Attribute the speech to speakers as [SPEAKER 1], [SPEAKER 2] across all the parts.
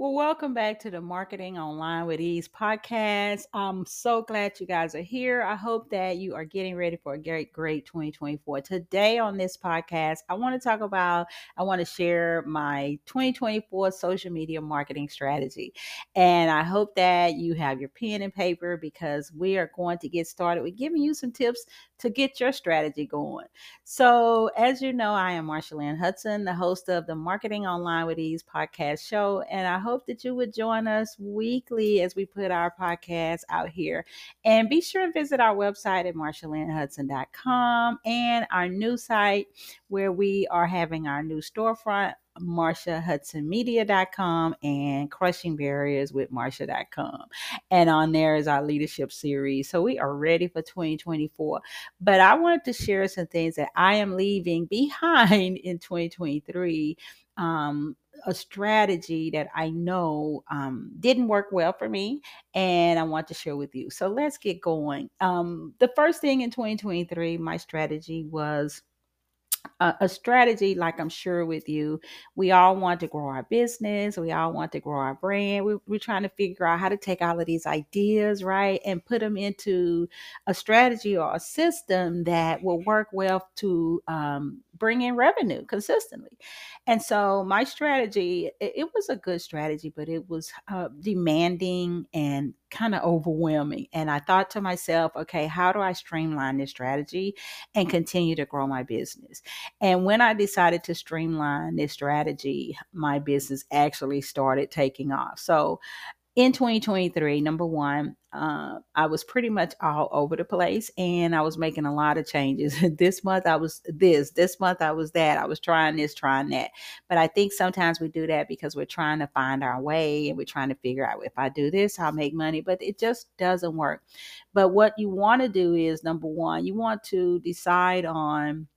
[SPEAKER 1] Well, welcome back to the Marketing Online with Ease podcast. I'm so glad you guys are here. I hope that you are getting ready for a great, great 2024. Today on this podcast, I want to talk about, I want to share my 2024 social media marketing strategy. And I hope that you have your pen and paper because we are going to get started with giving you some tips to get your strategy going. So, as you know, I am Marsha Lynn Hudson, the host of the Marketing Online with Ease podcast show, and I hope that you would join us weekly as we put our podcast out here. And be sure to visit our website at marshalynnhudson.com and our new site where we are having our new storefront MarshaHudsonMedia.com and Crushing Barriers with Marsha.com. And on there is our leadership series. So we are ready for 2024. But I wanted to share some things that I am leaving behind in 2023. Um, a strategy that I know um, didn't work well for me, and I want to share with you. So let's get going. Um, the first thing in 2023, my strategy was a, a, strategy, like I'm sure with you, we all want to grow our business. We all want to grow our brand. We, we're trying to figure out how to take all of these ideas, right, and put them into a strategy or a system that will work well to um, bring in revenue consistently. And so my strategy, it, it was a good strategy, but it was uh, demanding and kind of overwhelming. And I thought to myself, okay, how do I streamline this strategy and continue to grow my business? And when I decided to streamline this strategy, my business actually started taking off. So in 2023, number one, uh, I was pretty much all over the place and I was making a lot of changes. this month I was this, this month I was that. I was trying this, trying that. But I think sometimes we do that because we're trying to find our way and we're trying to figure out if I do this, I'll make money, but it just doesn't work. But what you want to do is number one, you want to decide on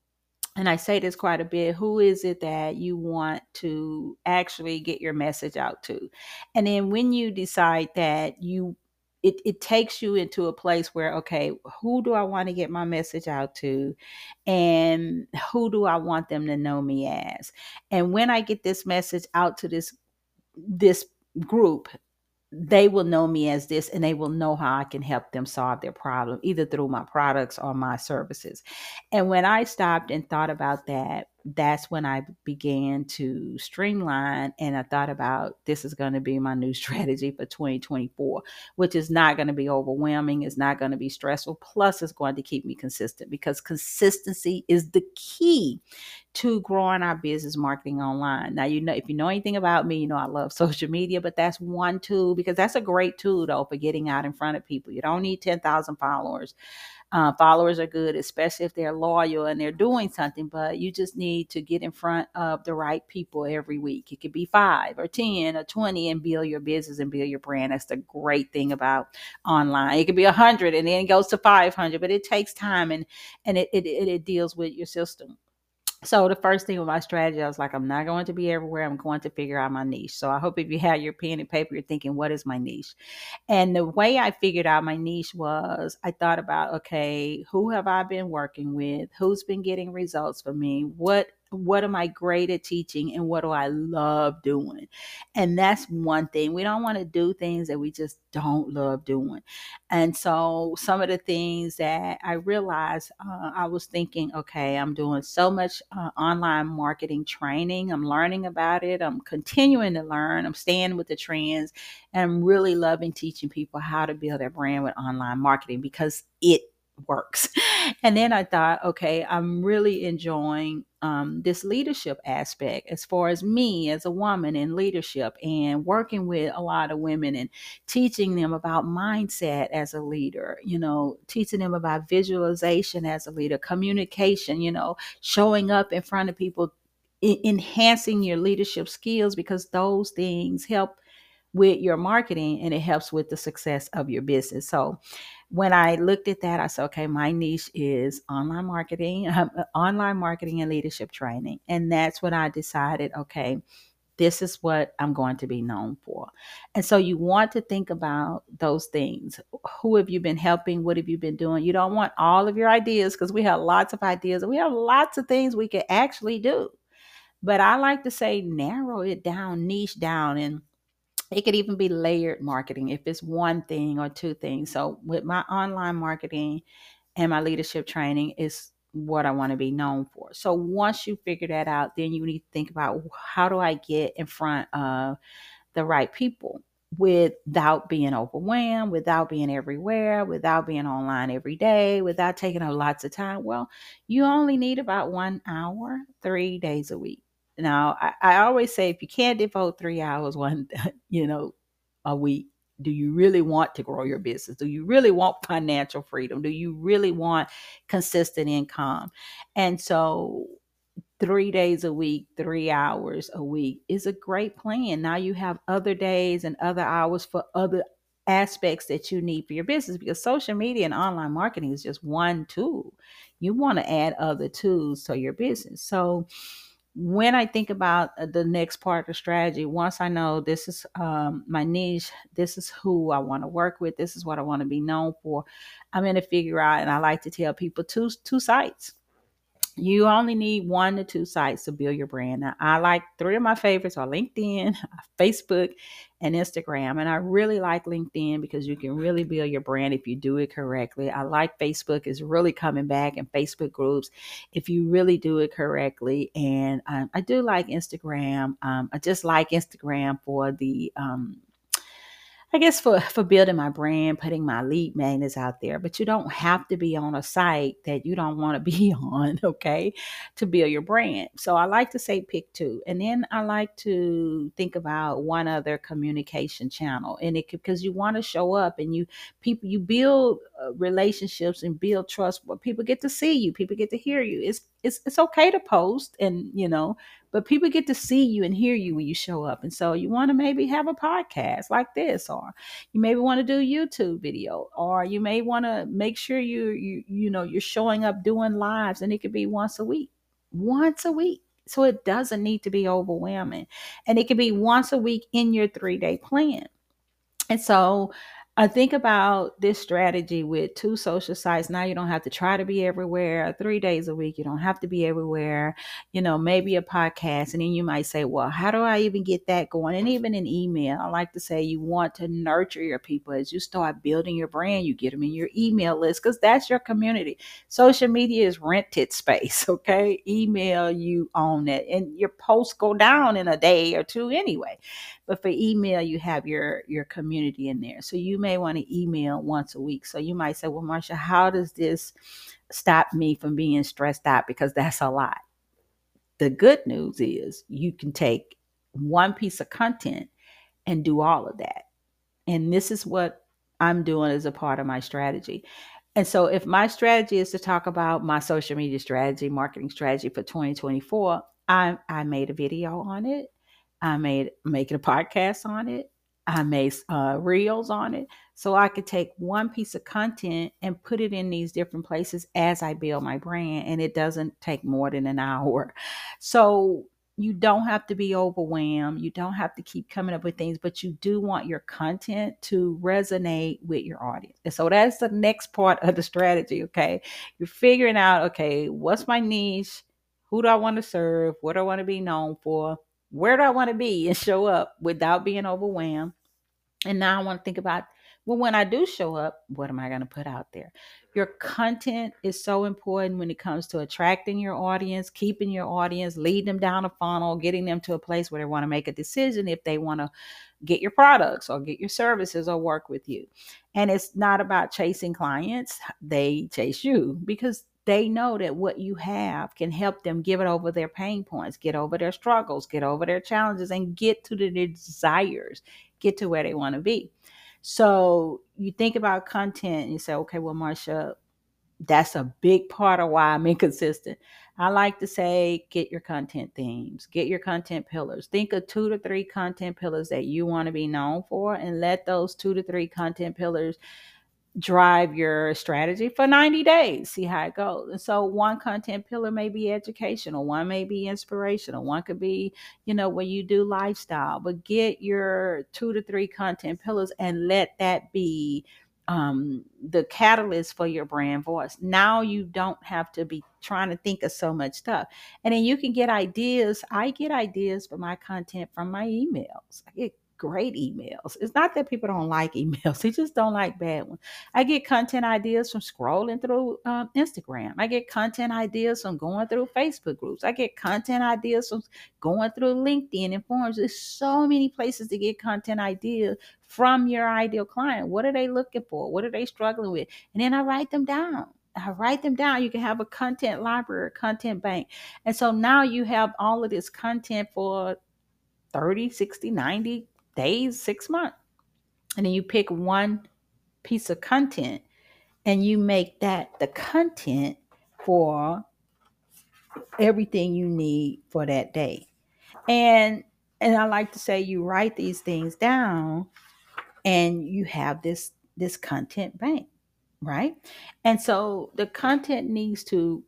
[SPEAKER 1] and I say this quite a bit who is it that you want to actually get your message out to? And then when you decide that you it, it takes you into a place where okay who do i want to get my message out to and who do i want them to know me as and when i get this message out to this this group they will know me as this and they will know how I can help them solve their problem, either through my products or my services. And when I stopped and thought about that, that's when I began to streamline and I thought about this is going to be my new strategy for 2024, which is not going to be overwhelming, it's not going to be stressful, plus it's going to keep me consistent because consistency is the key to growing our business marketing online. Now, you know, if you know anything about me, you know I love social media, but that's one tool because that's a great tool though for getting out in front of people. You don't need 10,000 followers. Uh, followers are good, especially if they're loyal and they're doing something, but you just need to get in front of the right people every week. It could be five or 10 or 20 and build your business and build your brand. That's the great thing about online. It could be 100 and then it goes to 500, but it takes time and, and it, it, it, it deals with your system so the first thing with my strategy, I was like, I'm not going to be everywhere. I'm going to figure out my niche. So I hope if you have your pen and paper, you're thinking, what is my niche? And the way I figured out my niche was I thought about, okay, who have I been working with? Who's been getting results for me? What what am I great at teaching and what do I love doing? And that's one thing. We don't want to do things that we just don't love doing. And so, some of the things that I realized, uh, I was thinking, okay, I'm doing so much uh, online marketing training. I'm learning about it. I'm continuing to learn. I'm staying with the trends. And I'm really loving teaching people how to build their brand with online marketing because it works. And then I thought, okay, I'm really enjoying um, this leadership aspect as far as me as a woman in leadership and working with a lot of women and teaching them about mindset as a leader, you know, teaching them about visualization as a leader, communication, you know, showing up in front of people, enhancing your leadership skills because those things help with your marketing and it helps with the success of your business. So when I looked at that, I said, okay, my niche is online marketing, um, online marketing and leadership training. And that's when I decided, okay, this is what I'm going to be known for. And so you want to think about those things. Who have you been helping? What have you been doing? You don't want all of your ideas because we have lots of ideas and we have lots of things we could actually do. But I like to say narrow it down, niche down, and it could even be layered marketing if it's one thing or two things. So with my online marketing and my leadership training is what I want to be known for. So once you figure that out, then you need to think about how do I get in front of the right people without being overwhelmed, without being everywhere, without being online every day, without taking up lots of time. Well, you only need about one hour, three days a week. Now, I, I always say if you can't devote three hours one, you know, a week, do you really want to grow your business? Do you really want financial freedom? Do you really want consistent income? And so three days a week, three hours a week is a great plan. Now you have other days and other hours for other aspects that you need for your business because social media and online marketing is just one tool. You want to add other tools to your business. So, when I think about uh, the next part of strategy, once I know this is um, my niche, this is who I want to work with, this is what I want to be known for, I'm going to figure out, and I like to tell people two two sites you only need one to two sites to build your brand. Now, I like three of my favorites are LinkedIn, Facebook, and Instagram. And I really like LinkedIn because you can really build your brand if you do it correctly. I like Facebook is really coming back and Facebook groups if you really do it correctly. And um, I do like Instagram. Um, I just like Instagram for the um, I guess for for building my brand, putting my lead magnets out there, but you don't have to be on a site that you don't want to be on, okay, to build your brand. So I like to say pick two, and then I like to think about one other communication channel, and it because you want to show up and you people you build uh, relationships and build trust, where people get to see you, people get to hear you. It's it's it's okay to post and you know but people get to see you and hear you when you show up. And so you want to maybe have a podcast like this or you maybe want to do youtube video or you may want to make sure you you you know you're showing up doing lives and it could be once a week once a week. So it doesn't need to be overwhelming and it could be once a week in your three day plan. And so I think about this strategy with two social sites. Now you don't have to try to be everywhere three days a week. You don't have to be everywhere, you know, maybe a podcast. And then you might say, well, how do I even get that going? And even an email, I like to say you want to nurture your people as you start building your brand. You get them in your email list because that's your community. Social media is rented space, okay? Email, you own it. And your posts go down in a day or two anyway. But for email, you have your your community in there. So you may want to email once a week. So you might say, well, Marsha, how does this stop me from being stressed out? Because that's a lot. The good news is you can take one piece of content and do all of that. And this is what I'm doing as a part of my strategy. And so, if my strategy is to talk about my social media strategy, marketing strategy for 2024, I, I made a video on it. I made making a podcast on it. I made uh, reels on it. So I could take one piece of content and put it in these different places as I build my brand. And it doesn't take more than an hour. So you don't have to be overwhelmed. You don't have to keep coming up with things, but you do want your content to resonate with your audience. And so that's the next part of the strategy. Okay. You're figuring out, okay, what's my niche? Who do I want to serve? What do I want to be known for? Where do I want to be and show up without being overwhelmed? And now I want to think about, well, when I do show up, what am I going to put out there? Your content is so important when it comes to attracting your audience, keeping your audience, leading them down a funnel, getting them to a place where they want to make a decision if they want to get your products or get your services or work with you. And it's not about chasing clients, they chase you because they know that what you have can help them give it over their pain points, get over their struggles, get over their challenges, and get to their desires, get to where they want to be. So you think about content and you say, okay, well, Marsha, that's a big part of why I'm inconsistent. I like to say, get your content themes, get your content pillars. Think of two to three content pillars that you want to be known for, and let those two to three content pillars drive your strategy for 90 days see how it goes. And so one content pillar may be educational one may be inspirational one could be you know when you do lifestyle but get your two to three content pillars and let that be um, the catalyst for your brand voice. Now you don't have to be trying to think of so much stuff. And then you can get ideas. I get ideas for my content from my emails. I get great emails. It's not that people don't like emails, they just don't like bad ones. I get content ideas from scrolling through um, Instagram. I get content ideas from going through Facebook groups. I get content ideas from going through LinkedIn and forums. There's so many places to get content ideas from your ideal client. What are they looking for? What are they struggling with? And then I write them down. I write them down. You can have a content library, a content bank. And so now you have all of this content for 30, 60, 90 days, six months. And then you pick one piece of content and you make that the content for everything you need for that day. And and I like to say you write these things down and you have this this content bank, right? And so the content needs to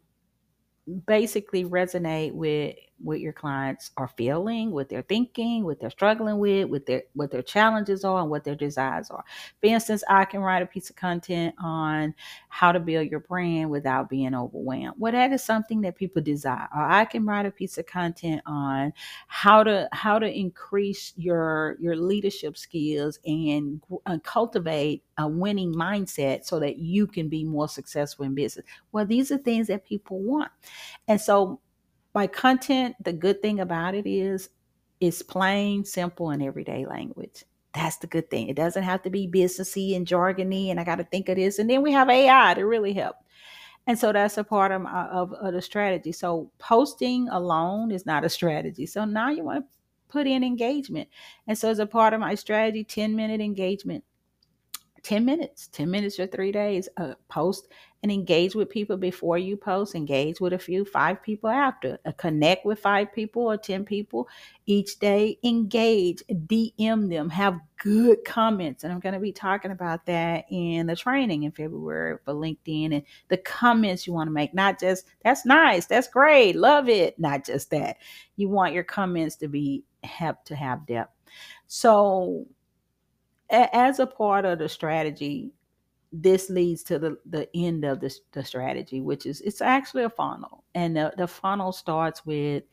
[SPEAKER 1] basically resonate with what your clients are feeling, what they're thinking, what they're struggling with, what their what their challenges are, and what their desires are. For instance, I can write a piece of content on how to build your brand without being overwhelmed. Well, that is something that people desire. Or I can write a piece of content on how to how to increase your your leadership skills and uh, cultivate a winning mindset so that you can be more successful in business. Well, these are things that people want. And so by content, the good thing about it is it's plain, simple, and everyday language. That's the good thing. It doesn't have to be businessy and jargony, and I got to think of this. And then we have AI to really help. And so that's a part of, of, of the strategy. So posting alone is not a strategy. So now you want to put in engagement. And so as a part of my strategy, 10 minute engagement 10 minutes, 10 minutes or three days, uh, post and engage with people before you post, engage with a few, five people after, uh, connect with five people or 10 people each day, engage, DM them, have good comments. And I'm going to be talking about that in the training in February for LinkedIn and the comments you want to make, not just that's nice, that's great, love it, not just that. You want your comments to be have to have depth. So as a part of the strategy, this leads to the, the end of the, the strategy, which is it's actually a funnel. And the, the funnel starts with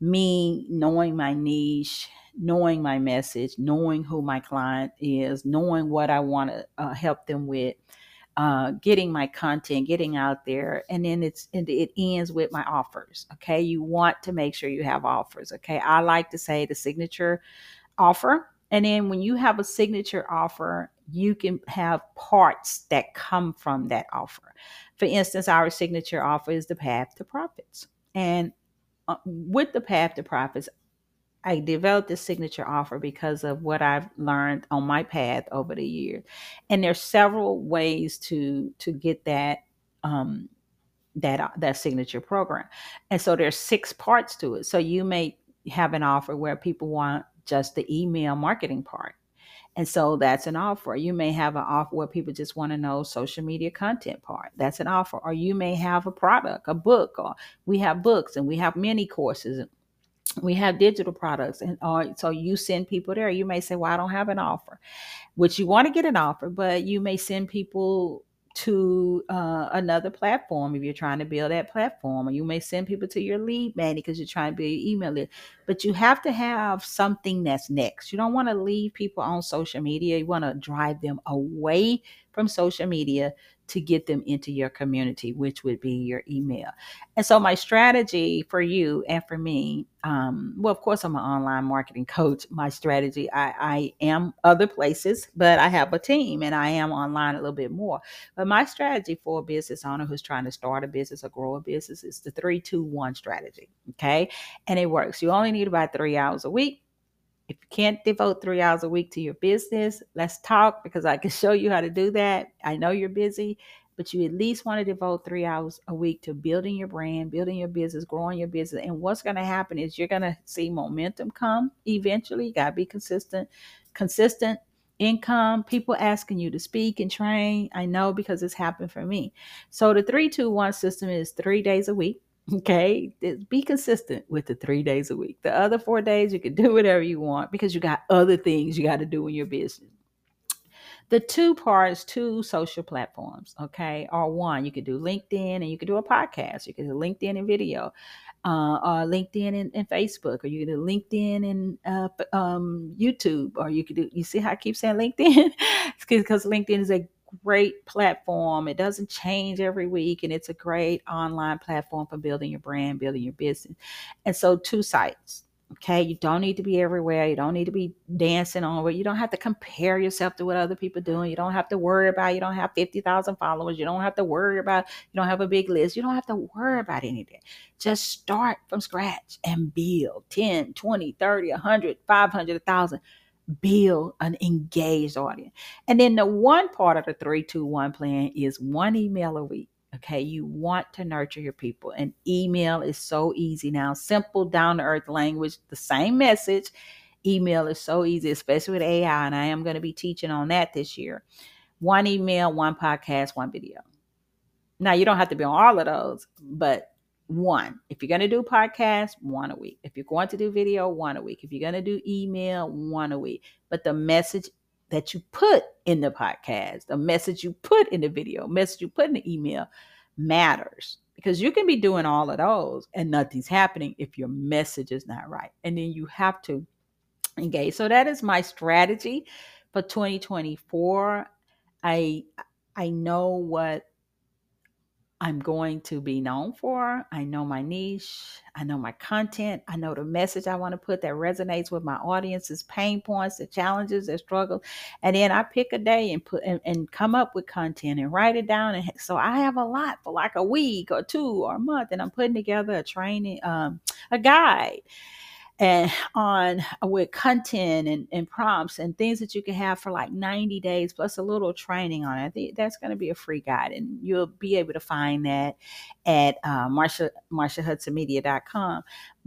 [SPEAKER 1] me knowing my niche, knowing my message, knowing who my client is, knowing what I want to uh, help them with, uh, getting my content, getting out there, and then it's and it ends with my offers. Okay, you want to make sure you have offers. Okay, I like to say the signature offer and then when you have a signature offer, you can have parts that come from that offer. For instance, our signature offer is the path to profits. And uh, with the path to profits, I developed this signature offer because of what I've learned on my path over the years. And there's several ways to to get that um that uh, that signature program. And so there's six parts to it. So you may have an offer where people want just the email marketing part. And so that's an offer. You may have an offer where people just want to know social media content part. That's an offer. Or you may have a product, a book, or we have books and we have many courses. We have digital products. And uh, so you send people there. You may say, Well, I don't have an offer, which you want to get an offer, but you may send people to uh, another platform if you're trying to build that platform, or you may send people to your lead magnet because you're trying to build your email list. But you have to have something that's next. You don't want to leave people on social media. You want to drive them away from social media to get them into your community, which would be your email. And so, my strategy for you and for me, um, well, of course, I'm an online marketing coach. My strategy, I, I am other places, but I have a team and I am online a little bit more. But my strategy for a business owner who's trying to start a business or grow a business is the three, two, one strategy. Okay. And it works. You only need about three hours a week if you can't devote three hours a week to your business, let's talk because I can show you how to do that. I know you're busy, but you at least want to devote three hours a week to building your brand, building your business, growing your business. And what's going to happen is you're going to see momentum come eventually. You got to be consistent, consistent income, people asking you to speak and train. I know because it's happened for me. So the three, two, one system is three days a week Okay, be consistent with the three days a week. The other four days, you can do whatever you want because you got other things you got to do in your business. The two parts, two social platforms, okay, are one. You could do LinkedIn and you could do a podcast. You could do LinkedIn and video. uh, or LinkedIn and, and, Facebook, or you can do LinkedIn and uh, um, YouTube, or you could do. You see how I keep saying LinkedIn? because LinkedIn is a great platform. It doesn't change every week, and it's a great online platform for building your brand, building your business. And so, two sites. Okay, you don't need to be everywhere. You don't need to be dancing on it. You don't have to compare yourself to what other people doing. You don't have to worry about you don't have 50,000 followers. You don't have to worry about you don't have a big list. You don't have to worry about anything. Just start from scratch and build 10, 20, 30, 100, 500, 1,000 build an engaged audience. And then the one part of the 321 plan is one email a week. Okay, you want to nurture your people, and email is so easy now. Simple, down to earth language, the same message. Email is so easy, especially with AI, and I am going to be teaching on that this year. One email, one podcast, one video. Now, you don't have to be on all of those, but one. If you're going to do podcast, one a week. If you're going to do video, one a week. If you're going to do email, one a week. But the message that you put in the podcast, the message you put in the video, message you put in the email matters because you can be doing all of those and nothing's happening if your message is not right. And then you have to engage. So that is my strategy for 2024. I I know what I'm going to be known for. I know my niche. I know my content. I know the message I want to put that resonates with my audience's pain points, the challenges, their struggles. And then I pick a day and put and, and come up with content and write it down. And so I have a lot for like a week or two or a month, and I'm putting together a training, um, a guide and on uh, with content and, and prompts and things that you can have for like 90 days plus a little training on it. I think that's going to be a free guide and you'll be able to find that at uh, Marsha, MarshaHudsonMedia.com.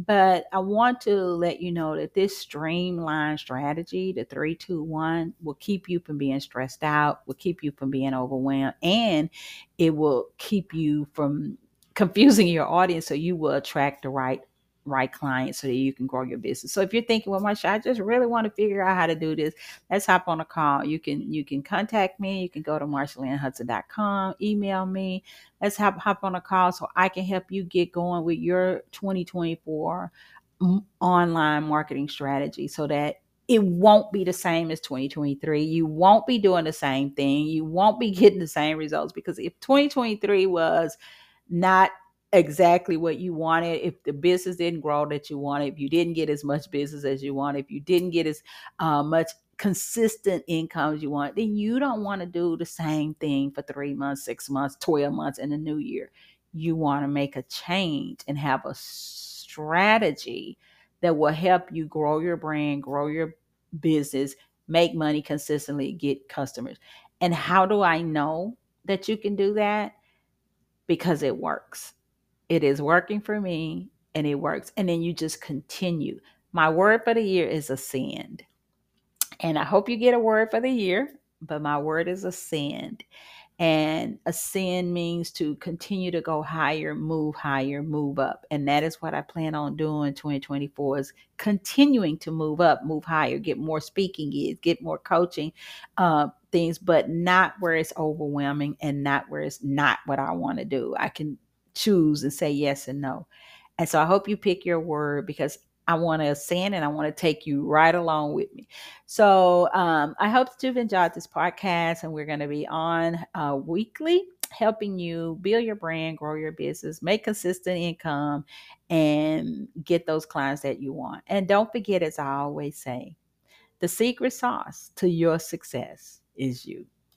[SPEAKER 1] But I want to let you know that this streamlined strategy, the 321, will keep you from being stressed out, will keep you from being overwhelmed, and it will keep you from confusing your audience so you will attract the right right clients so that you can grow your business. So if you're thinking, well, Marsha, I just really want to figure out how to do this, let's hop on a call. You can you can contact me. You can go to marshalynnhudson.com, email me. Let's hop hop on a call so I can help you get going with your 2024 online marketing strategy so that it won't be the same as 2023. You won't be doing the same thing. You won't be getting the same results because if 2023 was not exactly what you wanted. If the business didn't grow that you wanted if you didn't get as much business as you wanted if you didn't get as uh, much consistent income as you want then you don't want to do the same thing for three months six months 12 months in the new year. You want to make a change and have a strategy that will help you grow your brand grow your business make money consistently get customers. And how do i know that you can do that? Because it works it is working for me and it works. And then you just continue. My word for the year is ascend. And I hope you get a word for the year, but my word is ascend. And ascend means to continue to go higher, move higher, move up. And that is what I plan on doing 2024 is continuing to move up, move higher, get more speaking gigs, get more coaching uh, things, but not where it's overwhelming and not where it's not what I want to do. I can choose and say yes and no. And so I hope you pick your word because I want to ascend and I want to take you right along with me. So um, I hope that you've enjoyed this podcast and we're going to be on uh, weekly helping you build your brand, grow your business, make consistent income, and get those clients that you want. And don't forget, as I always say, the secret sauce to your success is you.